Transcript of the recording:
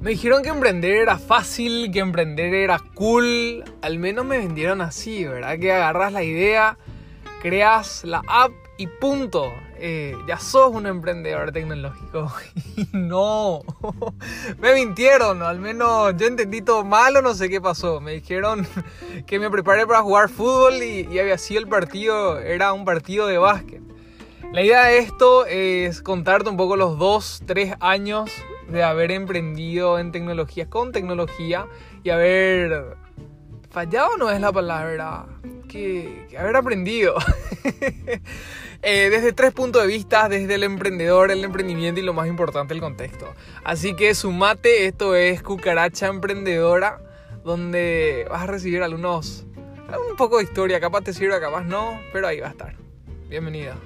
Me dijeron que emprender era fácil, que emprender era cool. Al menos me vendieron así, ¿verdad? Que agarras la idea, creas la app y punto. Eh, ya sos un emprendedor tecnológico. No, me mintieron, al menos yo entendí todo mal o no sé qué pasó. Me dijeron que me preparé para jugar fútbol y, y había sido el partido, era un partido de básquet. La idea de esto es contarte un poco los dos, tres años de haber emprendido en tecnología, con tecnología y haber fallado no es la palabra, que, haber aprendido. Eh, desde tres puntos de vista, desde el emprendedor, el emprendimiento y lo más importante, el contexto. Así que sumate, esto es Cucaracha Emprendedora, donde vas a recibir algunos, un poco de historia, capaz te sirva, capaz no, pero ahí va a estar. Bienvenida.